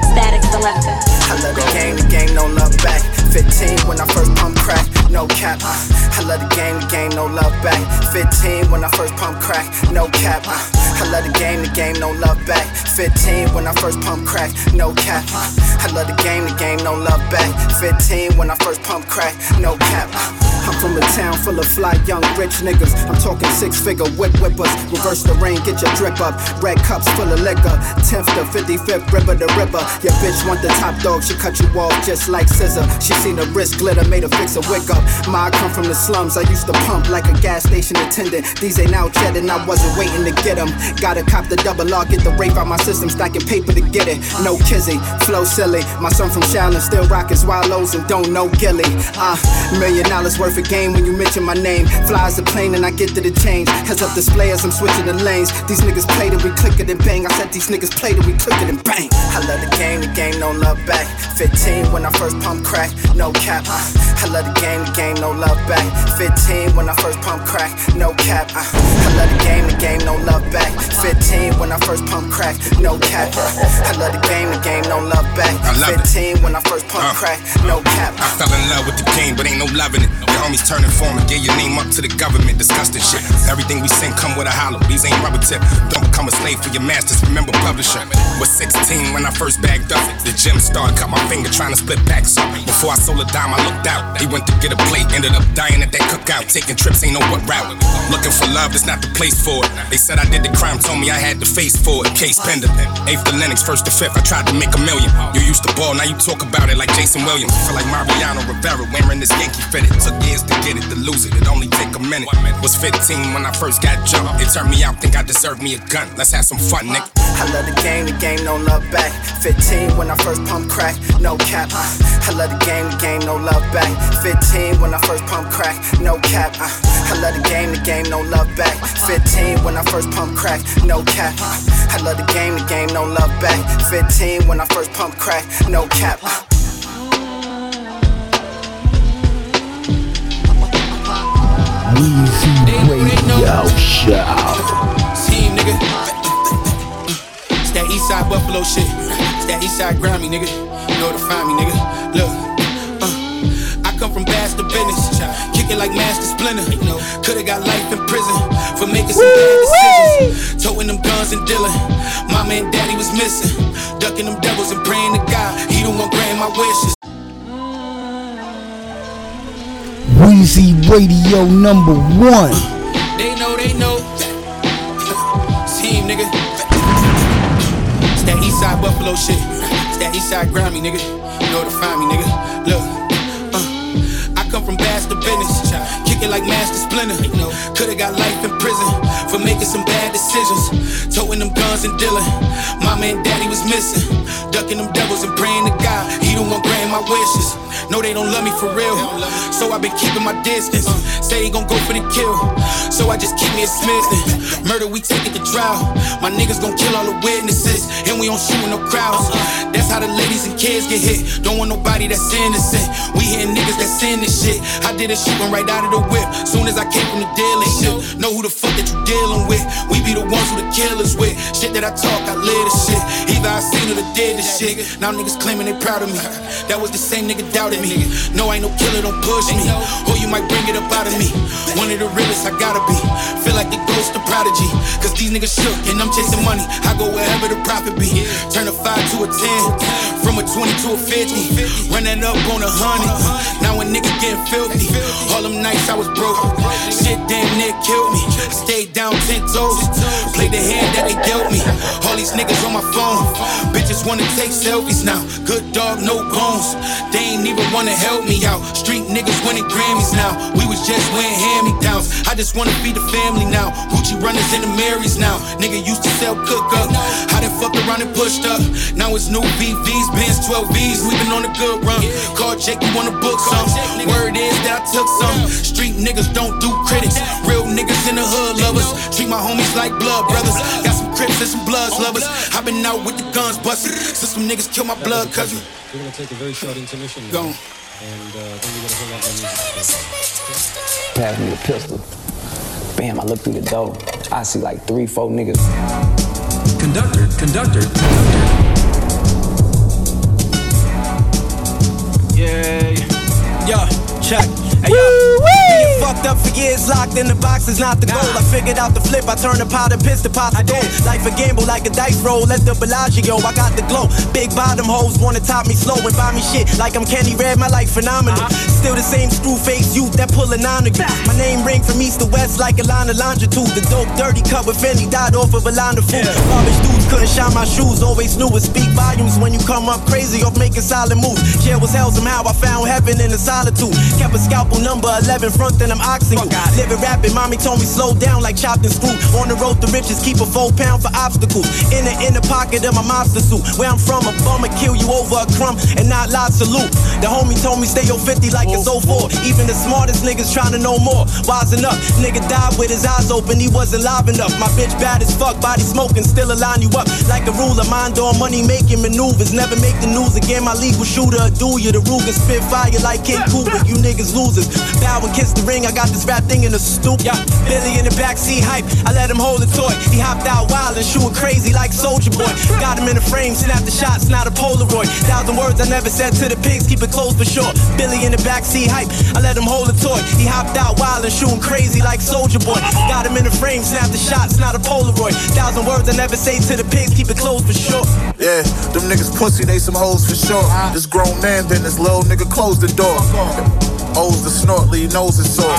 Speaker 28: Static Selektah.
Speaker 29: I love the game, the game, no love back. 15 when I first pump crack, no cap. Uh. I love the game, the game, no love back. 15 when I first pump crack, no cap. Uh. I love the game, the game, no love back. 15 when I first pump crack, no cap. Uh. I love the game, the game, no love back. 15 when I first pump crack, no cap. Uh. I'm from a town full of fly young rich niggas. I'm talking six figure whip whippers. Reverse the rain, get your drip up. Red cups full of liquor. 10th to 55th, river to river. Your bitch want the top dog, she cut you off just like scissor. She seen the wrist glitter, made her fix a wick up. Ma, I come from the slums, I used to pump like a gas station attendant. These ain't out yet, and I wasn't waiting to get them. Gotta cop the double R, get the rape out my system, stacking paper to get it. No kizzy, flow silly. My son from Shaolin still rockin' swallows and don't know Gilly. Ah, uh, million dollars worth of game when you mention my name. Flies the plane and I get to the change. Heads up display as I'm switching the lanes. These niggas play till we click it and bang. I said these niggas play till we click it and bang. I love the game, the game, no love back. 15 when I first pump crack, no cap. Uh. I love the game, the game, no love back. 15 when I first pump crack, no cap. Uh. I love the game, the game, no love back. 15 when I first pump crack, no cap. Uh. I love the game, the game, no love back. 15 when I first pump crack, no cap.
Speaker 23: I fell in love with the game, but ain't no loving it. Your homies turning for and get your name up to the government. Disgusting shit. Everything we sing come with a hollow. These ain't rubber tip. Don't become a slave for your masters. Remember publisher. Was 16 when I first bagged up. The gym started, cut my finger trying to split packs up. Before I sold a dime, I looked out. He went to get a plate, ended up dying at that cookout. Taking trips, ain't no what route. Looking for love, it's not the place for it. They said I did the crime, told me I had the face for it. Case pending. Eighth to Lenox, first to fifth, I tried to make a million. You used to ball, now you talk about it like Jason Williams. Feel like Mariano Rivera wearing this Yankee fitted. Took years to get it, to lose it, it only take a minute. Was 15 when I first got jumped. It turned me out, think I deserve me a gun. Let's have some fun, nigga.
Speaker 29: I love the game, the game, no love back. 15 when I first pump crack, no cap. I love the game, the game, no love back. 15 when I first pump crack, no cap. Uh. I love the game, the game, no love back. 15 when I first pump crack, no cap. Uh. I love the game, the game, no love back. 15 when I first pump crack, no cap. Uh.
Speaker 1: Weezy Radio Show.
Speaker 30: Team, nigga. It's that Eastside Buffalo shit. It's that Eastside Grammy, nigga. You know to find me, nigga. Look, come from bass to business. Kick it like Master Splinter. Coulda got life in prison for making some bad decisions. Toting them guns and dealing. Mama and daddy was missing. Ducking them devils and praying to God. He don't want grant my wishes.
Speaker 1: Weezy Radio number one.
Speaker 30: They know, they know. Team, nigga. It's that Eastside Buffalo shit. It's that Eastside Grammy, nigga. You know to find me, nigga. Look, from bass to business. Kick it like Master Splinter. Coulda got life in prison for making some bad decisions. Toting them guns and dealing. Mama and daddy was missing. Ducking them devils and praying to God. He don't want grant my wishes. No, they don't love me for real. So I've been keeping my distance. Say he gon' go for the kill. So I just keep me a Smith. Murder, we take it to trial. My niggas gon' kill all the witnesses. And we don't shoot no crowds. That's how the ladies and kids get hit. Don't want nobody that's innocent. We hitting niggas that's in this shit. I did a shooting right out of the whip. Soon as I came from the dealership. Know who the fuck that you dealing with. We be the ones who the killers with. Shit that I talk, I live the shit. Either I seen it or did the shit. Now niggas claiming they proud of me. That was the same nigga doubted me. No, I ain't no killer, don't push me. Or you might bring it up out of me. One of the realest I gotta be. Feel like the ghost of Prodigy. Cause these niggas shook and I'm chasing money. I go wherever the profit be. Turn a 5 to a 10. From a 20 to a 50. Run that up on a hundred. Now a nigga getting filthy. All them nights I was broke. Shit damn near killed me. Stayed down 10 toes. Played the hand that they dealt me. All these niggas on my phone. Wanna take selfies now. Good dog, no bones. They ain't even wanna help me out. Street niggas winning Grammys now. We was just wearing hand me downs. I just wanna be the family now. Gucci runners in the Marys now. Nigga used to sell cook up. I done fucked around and pushed up. Now it's new BVs, Benz 12Vs. We been on a good run. Call Jake, you wanna book some. Word is that I took some. Street niggas don't do critics. Real niggas in the hood lovers. Treat my homies like blood brothers. Got some crips and some bloods lovers. i been out with the guns busted. Since some niggas kill my blood cousin.
Speaker 31: We're gonna take a very short intermission.
Speaker 30: Go.
Speaker 31: And uh, then we're gonna bring out the music.
Speaker 1: Pass me a pistol.
Speaker 32: Bam, I look through the door. I see like three, four niggas.
Speaker 33: Conductor, conductor, conductor.
Speaker 34: Yeah, yeah, check. Hey, yo, being fucked up for years, locked in the box is not the goal. I figured out the flip, I turn the pot and piss the pot to gold. Life a gamble like a dice roll, let the Bellagio, I got the glow. Big bottom hoes wanna top me slow and buy me shit like I'm Kenny Red, my life phenomenal. Still the same screw face youth that pull a nine to. My name ring from east to west like a line of longitude. The dope dirty cut with Fendi died off of a line of food. Garbage dudes couldn't shine my shoes, always knew it speak volumes when you come up crazy off making solid moves. Jail was hell somehow, I found heaven in the solitude. Kept a scalpel number 11 then I'm oxing you. Living rapid, mommy told me slow down like chopped and screw. On the road to riches, keep a full pound for obstacles. In the inner pocket of my monster suit. Where I'm from, a bummer kill you over a crumb and not lot salute. The homie told me stay your 50 like it's 04. Even the smartest niggas trying to know more. Wising up, nigga died with his eyes open, he wasn't live enough. My bitch bad as fuck, body smoking, still align you up. Like a ruler, mind on money making maneuvers. Never make the news again, my legal shooter, do you. The Ruger spit fire like King Koopa, you niggas losers. Bow and kiss the ring, I got this rap thing in the stoop. Yeah, Billy in the backseat hype, I let him hold the toy. He hopped out wild and shooting crazy like Soldier Boy. Got him in the frame, snap the shots, not a Polaroid. Thousand words I never said to the pigs, keep it close for sure. Billy in the backseat hype, I let him hold the toy. He hopped out wild and shooting crazy like Soldier Boy. Got him in the frame, snap the shots, not a Polaroid. Thousand words I never say to the pigs, keep it close for sure.
Speaker 35: Yeah, them niggas pussy, they some hoes for sure. This grown man, then this little nigga closed the door. O's the snort, leave nose sore.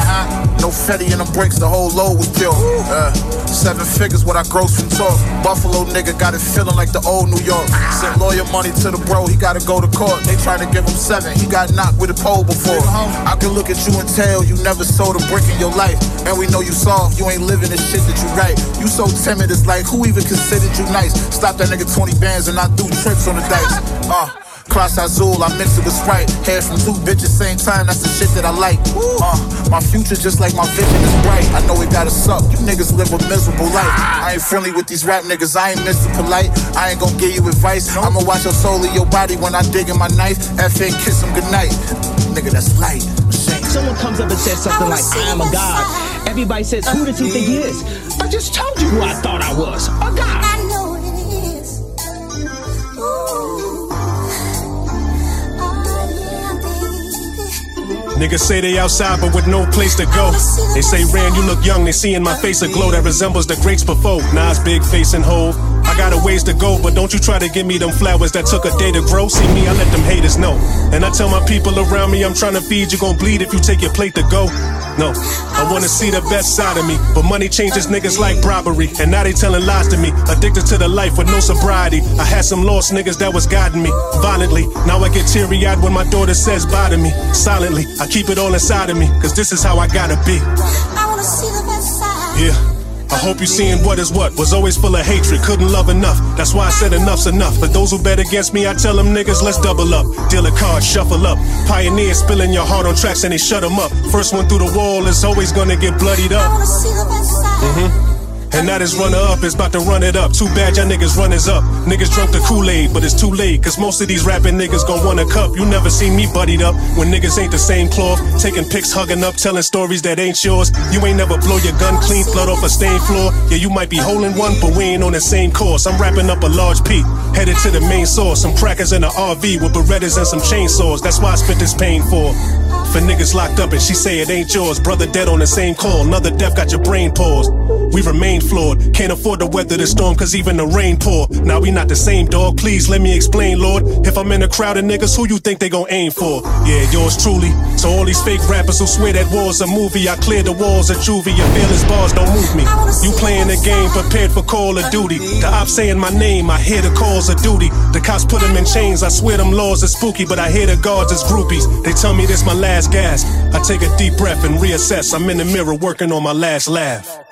Speaker 35: No fetty in them brakes, the whole load was pure. Uh, seven figures, what I gross from talk. Buffalo nigga got it feeling like the old New York. Sent lawyer money to the bro, he gotta go to court. They trying to give him seven, he got knocked with a pole before. I can look at you and tell you never sold a brick in your life. And we know you soft, you ain't living the shit that you write. You so timid, it's like who even considered you nice? Stop that nigga 20 bands and I do trips on the dice. Uh, Cross Azul, I mix it with Sprite. Hair from two bitches, same time, that's the shit that I like. Uh, my future just like my vision is bright. I know it gotta suck. You niggas live a miserable life. I ain't friendly with these rap niggas, I ain't Mr. Polite. I ain't gonna give you advice. I'ma watch your soul in your body when I dig in my knife. FN, kiss him goodnight. Nigga, that's light.
Speaker 36: Someone comes up and says something like, I am a god. Everybody says, Who does he think he is? I just told you who I thought I was a god.
Speaker 16: Niggas say they outside but with no place to go. They say, Rand, you look young. They see in my face a glow that resembles the greats before. Nas, big face and Hov. I got a ways to go, but don't you try to give me them flowers that took a day to grow. See me, I let them haters know. And I tell my people around me, I'm trying to feed you, gon' bleed if you take your plate to go. No, I wanna see the best side of me. But money changes niggas like bribery. And now they telling lies to me. Addicted to the life with no sobriety. I had some lost niggas that was guiding me violently. Now I get teary eyed when my daughter says bye to me. Silently, I keep it all inside of me. Cause this is how I gotta be.
Speaker 37: I wanna see the best side.
Speaker 16: Yeah. I hope you seeing what is what. Was always full of hatred, couldn't love enough. That's why I said enough's enough. But those who bet against me, I tell them niggas, let's double up. Deal a card, shuffle up. Pioneer spilling your heart on tracks and they shut them up. First one through the wall is always gonna get bloodied
Speaker 37: I
Speaker 16: up.
Speaker 37: wanna see the best side.
Speaker 16: Mm-hmm. And now this runner up is about to run it up. Too bad y'all niggas run runners up. Niggas drunk the Kool-Aid, but it's too late. Cause most of these rapping niggas gon' want a cup. You never seen me buddied up when niggas ain't the same cloth. Taking pics, hugging up, telling stories that ain't yours. You ain't never blow your gun clean, blood off a stained floor. Yeah, you might be holding one, but we ain't on the same course. I'm wrapping up a large peak, headed to the main source. Some crackers in the RV with Berettas and some chainsaws. That's why I spent this pain for. For niggas locked up and she say it ain't yours. Brother dead on the same call. Another death got your brain paused. We remain flawed. Can't afford to weather the storm cause even the rain pour. Now we not the same dog. Please let me explain, Lord. If I'm in a crowd of niggas, who you think they gon' aim for? Yeah, yours truly. So all these fake rappers who swear that war's a movie, I clear the walls of juvie. Your fearless bars don't move me. You playing the game prepared for call of duty. The ops saying my name, I hear the calls of duty. The cops put them in chains, I swear them laws are spooky, but I hear the guards as groupies. They tell me this my last gasp. I take a deep breath and reassess. I'm in the mirror working on my last laugh.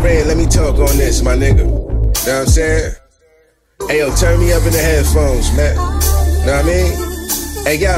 Speaker 38: Red, let me talk on this, my nigga. Know what I'm saying? Hey, yo, turn me up in the headphones, man. Know what I mean? Hey yo,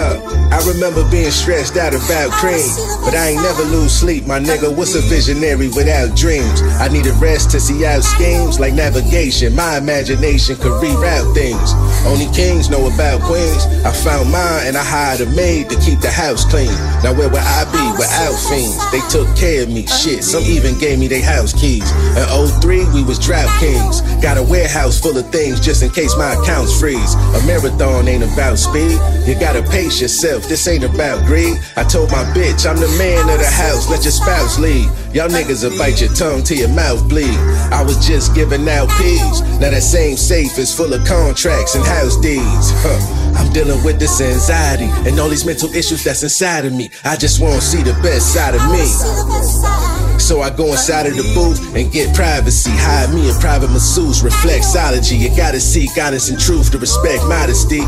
Speaker 38: I remember being stressed out about cream, but I ain't never lose sleep, my nigga. What's a visionary without dreams? I need a rest to see out schemes like navigation. My imagination could reroute things. Only kings know about queens. I found mine and I hired a maid to keep the house clean. Now where would I be without fiends? They took care of me, shit. Some even gave me their house keys. In 03, we was drought kings. Got a warehouse full of things just in case my accounts freeze. A marathon ain't about speed. You gotta pace yourself. This ain't about greed. I told my bitch I'm the man of the house. Let your spouse lead. Y'all niggas will bite your tongue till your mouth bleed. I was just giving out peas. Now that same safe is full of contracts and house deeds. Huh. I'm dealing with this anxiety and all these mental issues that's inside of me. I just wanna see the best side of me. So I go inside of the booth and get privacy. Hire me a private masseuse, reflexology. You gotta seek honest and truth to respect modesty.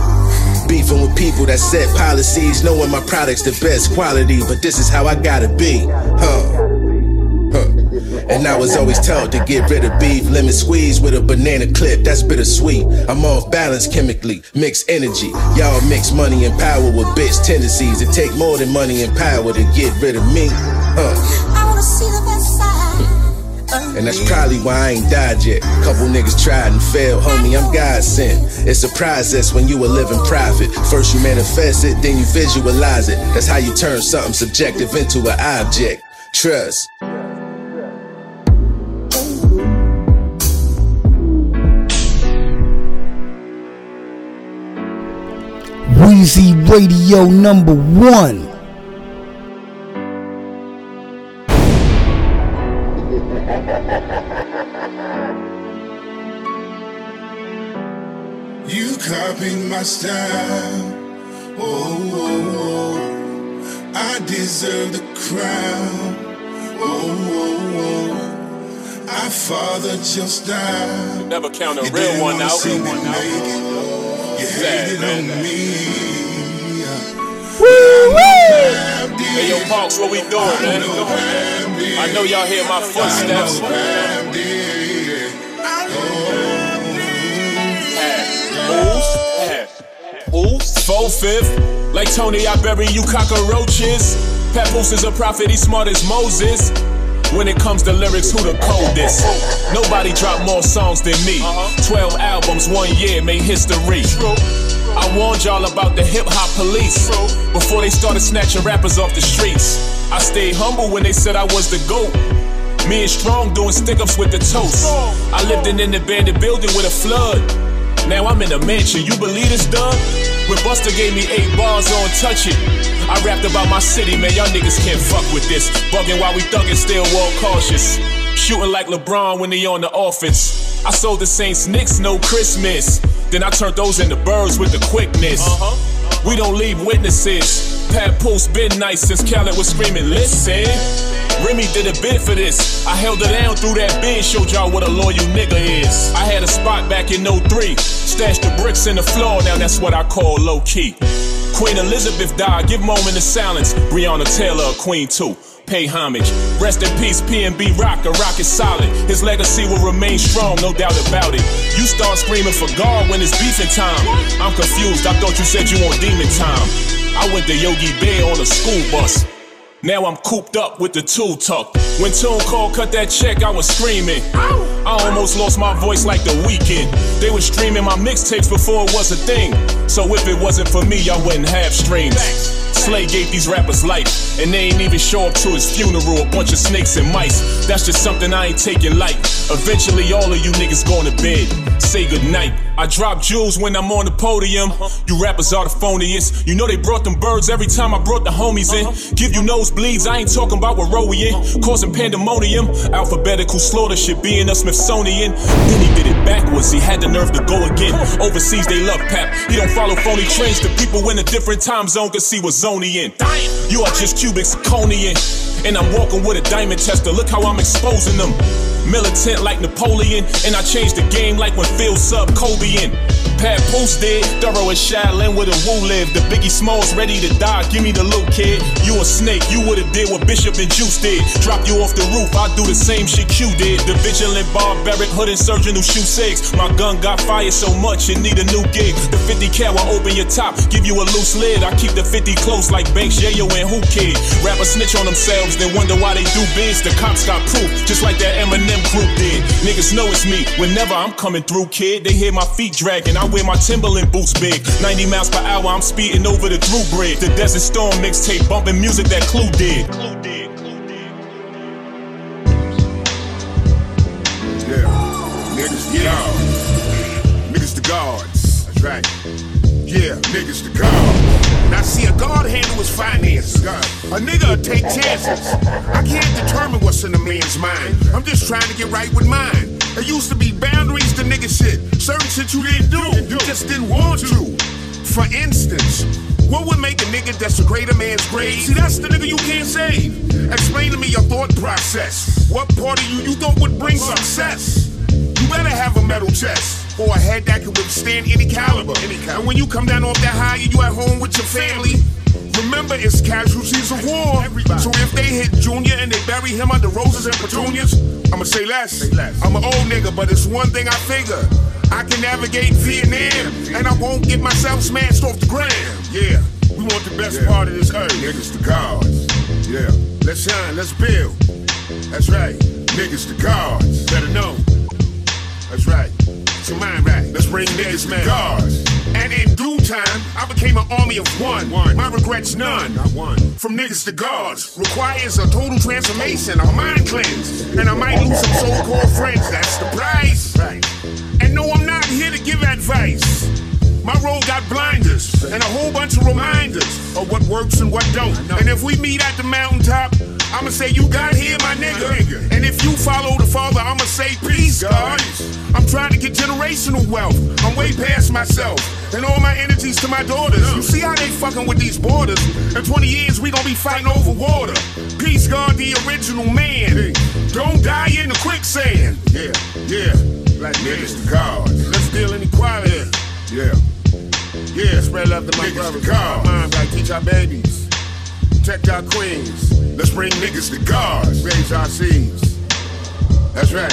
Speaker 38: Beefing with people that set policies, knowing my product's the best quality, but this is how I gotta be. Huh. And I was always taught to get rid of beef, lemon squeeze with a banana clip, that's bittersweet. I'm off balance chemically, mix energy. Y'all mix money and power with bitch tendencies. It take more than money and power to get rid of me. Huh. And that's probably why I ain't died yet. Couple niggas tried and failed, homie, I'm God sent. It's a process when you a living prophet. First you manifest it, then you visualize it. That's how you turn something subjective into an object. Trust.
Speaker 1: Wheezy Radio number one.
Speaker 25: You copied my style. Oh, oh, oh. I deserve the crown. Oh, oh, oh. I fathered your style.
Speaker 39: Never count a
Speaker 25: You
Speaker 39: real one out.
Speaker 25: see me make it. You hated on me. Woo!
Speaker 39: Hey, yo, Parks, what we doing, man? I know y'all hear my footsteps. Oops, four fifth. Like Tony, I bury you cockroaches. Papoose is a prophet, he's smart as Moses. When it comes to lyrics, who the coldest? Nobody dropped more songs than me. 12 albums, one year, made history. I warned y'all about the hip hop police before they started snatching rappers off the streets. I stayed humble when they said I was the GOAT. Me and Strong doing stick ups with the toast. I lived in an abandoned building with a flood. Now I'm in a mansion, you believe this, dog? When Busta gave me eight bars on Touch It, I rapped about my city, man. Y'all niggas can't fuck with this. Bugging while we thuggin', still walk cautious. Shooting like LeBron when he on the offense. I sold the Saints Knicks no Christmas. Then I turned those into birds with the quickness. Uh-huh. We don't leave witnesses. Papoose been nice since Khaled was screaming, listen. Remy did a bid for this. I held it down through that bid, showed y'all what a loyal nigga is. I had a spot back in 03. Stashed the bricks in the floor, now that's what I call low key. Queen Elizabeth died, give moment of silence. Breonna Taylor, queen too. Pay homage. Rest in peace, PNB Rock, a rock is solid. His legacy will remain strong, no doubt about it. You start screaming for God when it's beefing time. I'm confused, I thought you said you want demon time. I went to Yogi Bear on a school bus. Now I'm cooped up with the tool tuck. When Tune called, cut that check, I was screaming. I almost lost my voice like the Weeknd. They were streaming my mixtapes before it was a thing. So if it wasn't for me, y'all wouldn't have streams. Slay gave these rappers life, and they ain't even show up to his funeral. A bunch of snakes and mice. That's just something I ain't taking light. Eventually, all of you niggas going to bed. Say goodnight. I drop jewels when I'm on the podium. You rappers are the phoniest. You know they brought them birds every time I brought the homies in. Give you nosebleeds, I ain't talking about what row we in. Causing pandemonium. Alphabetical slaughter should be in the Smithsonian. Then he did it backwards, he had the nerve to go again. Overseas they love pap. He don't follow phony trains. The people in a different time zone can see what zone he in. You are just cubic zirconian. And I'm walking with a diamond tester. Look how I'm exposing them. Militant like Napoleon, and I changed the game like when Phil sub Kobe in. Pat Post did, thorough as Shaolin with a Wu live. The Biggie Smalls ready to die, give me the loot, kid. You a snake, you would've did what Bishop and Juice did. Drop you off the roof, I do the same shit Q did. The vigilant barbaric hood surgeon who shoot six. My gun got fired so much it need a new gig. The 50 cal will open your top, give you a loose lid. I keep the 50 close like Banks, Yayo, and Whoo Kid. Rapper snitch on themselves, then wonder why they do bids. The cops got proof, just like that Eminem group did. Niggas know it's me. Whenever I'm coming through, kid, they hear my feet dragging. I wear my Timberland boots big. 90 miles per hour, I'm speeding over the through bridge. The Desert Storm mixtape, bumping music that Clue did.
Speaker 13: Yeah, niggas the guards. Niggas the guards. That's right. Yeah, niggas the guards.
Speaker 40: Now see, a guard handle his finances. A nigga take chances. I can't determine what's in a man's mind. I'm just trying to get right with mine. There used to be boundaries to nigga shit. Certain shit you didn't do. You just didn't want to. For instance, what would make a nigga desecrate a man's grave? See, that's the nigga you can't save. Explain to me your thought process. What part of you you thought would bring success? You better have a metal chest or a head that can withstand any caliber. any And when you come down off that high and you at home with your family, remember it's casualties of war. So if they hit Junior and they bury him under roses and petunias, I'ma say less. I'm an old nigga, but it's one thing I figure. I can navigate Vietnam, and I won't get myself smashed off the ground. Yeah, we want the best part of this earth.
Speaker 13: Niggas the guards. Yeah,
Speaker 40: Let's shine, let's build. That's right.
Speaker 13: niggas the guards.
Speaker 40: Better know. That's right. So mind right. Let's bring niggas man.
Speaker 13: guards.
Speaker 40: And in due time, I became an army of one. one. My regrets none.
Speaker 13: Not one.
Speaker 40: From niggas to guards requires a total transformation, a mind cleanse. And I might lose some so-called friends. That's the price.
Speaker 13: Right.
Speaker 40: And no, I'm not here to give advice. My road got blinders and a whole bunch of reminders of what works and what don't. And if we meet at the mountaintop, I'ma say you got here, my nigga. And if you follow the father, I'ma say peace, God. I'm trying to get generational wealth. I'm way past myself. And all my energies to my daughters. You see how they fucking with these borders? In 20 years, we gonna be fighting over water. Peace, God, the original man. Don't die in the quicksand.
Speaker 13: Yeah, yeah.
Speaker 40: Black
Speaker 13: Niggas the guards.
Speaker 40: Let's deal inequality.
Speaker 13: Yeah.
Speaker 40: Yeah, spread love to my
Speaker 13: Niggas
Speaker 40: brothers.
Speaker 13: the guards.
Speaker 40: Mind right, teach our babies. Protect our queens.
Speaker 13: Let's bring niggas the guards.
Speaker 40: Raise our seeds. That's right.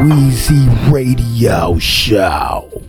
Speaker 1: Wheezy Radio Show.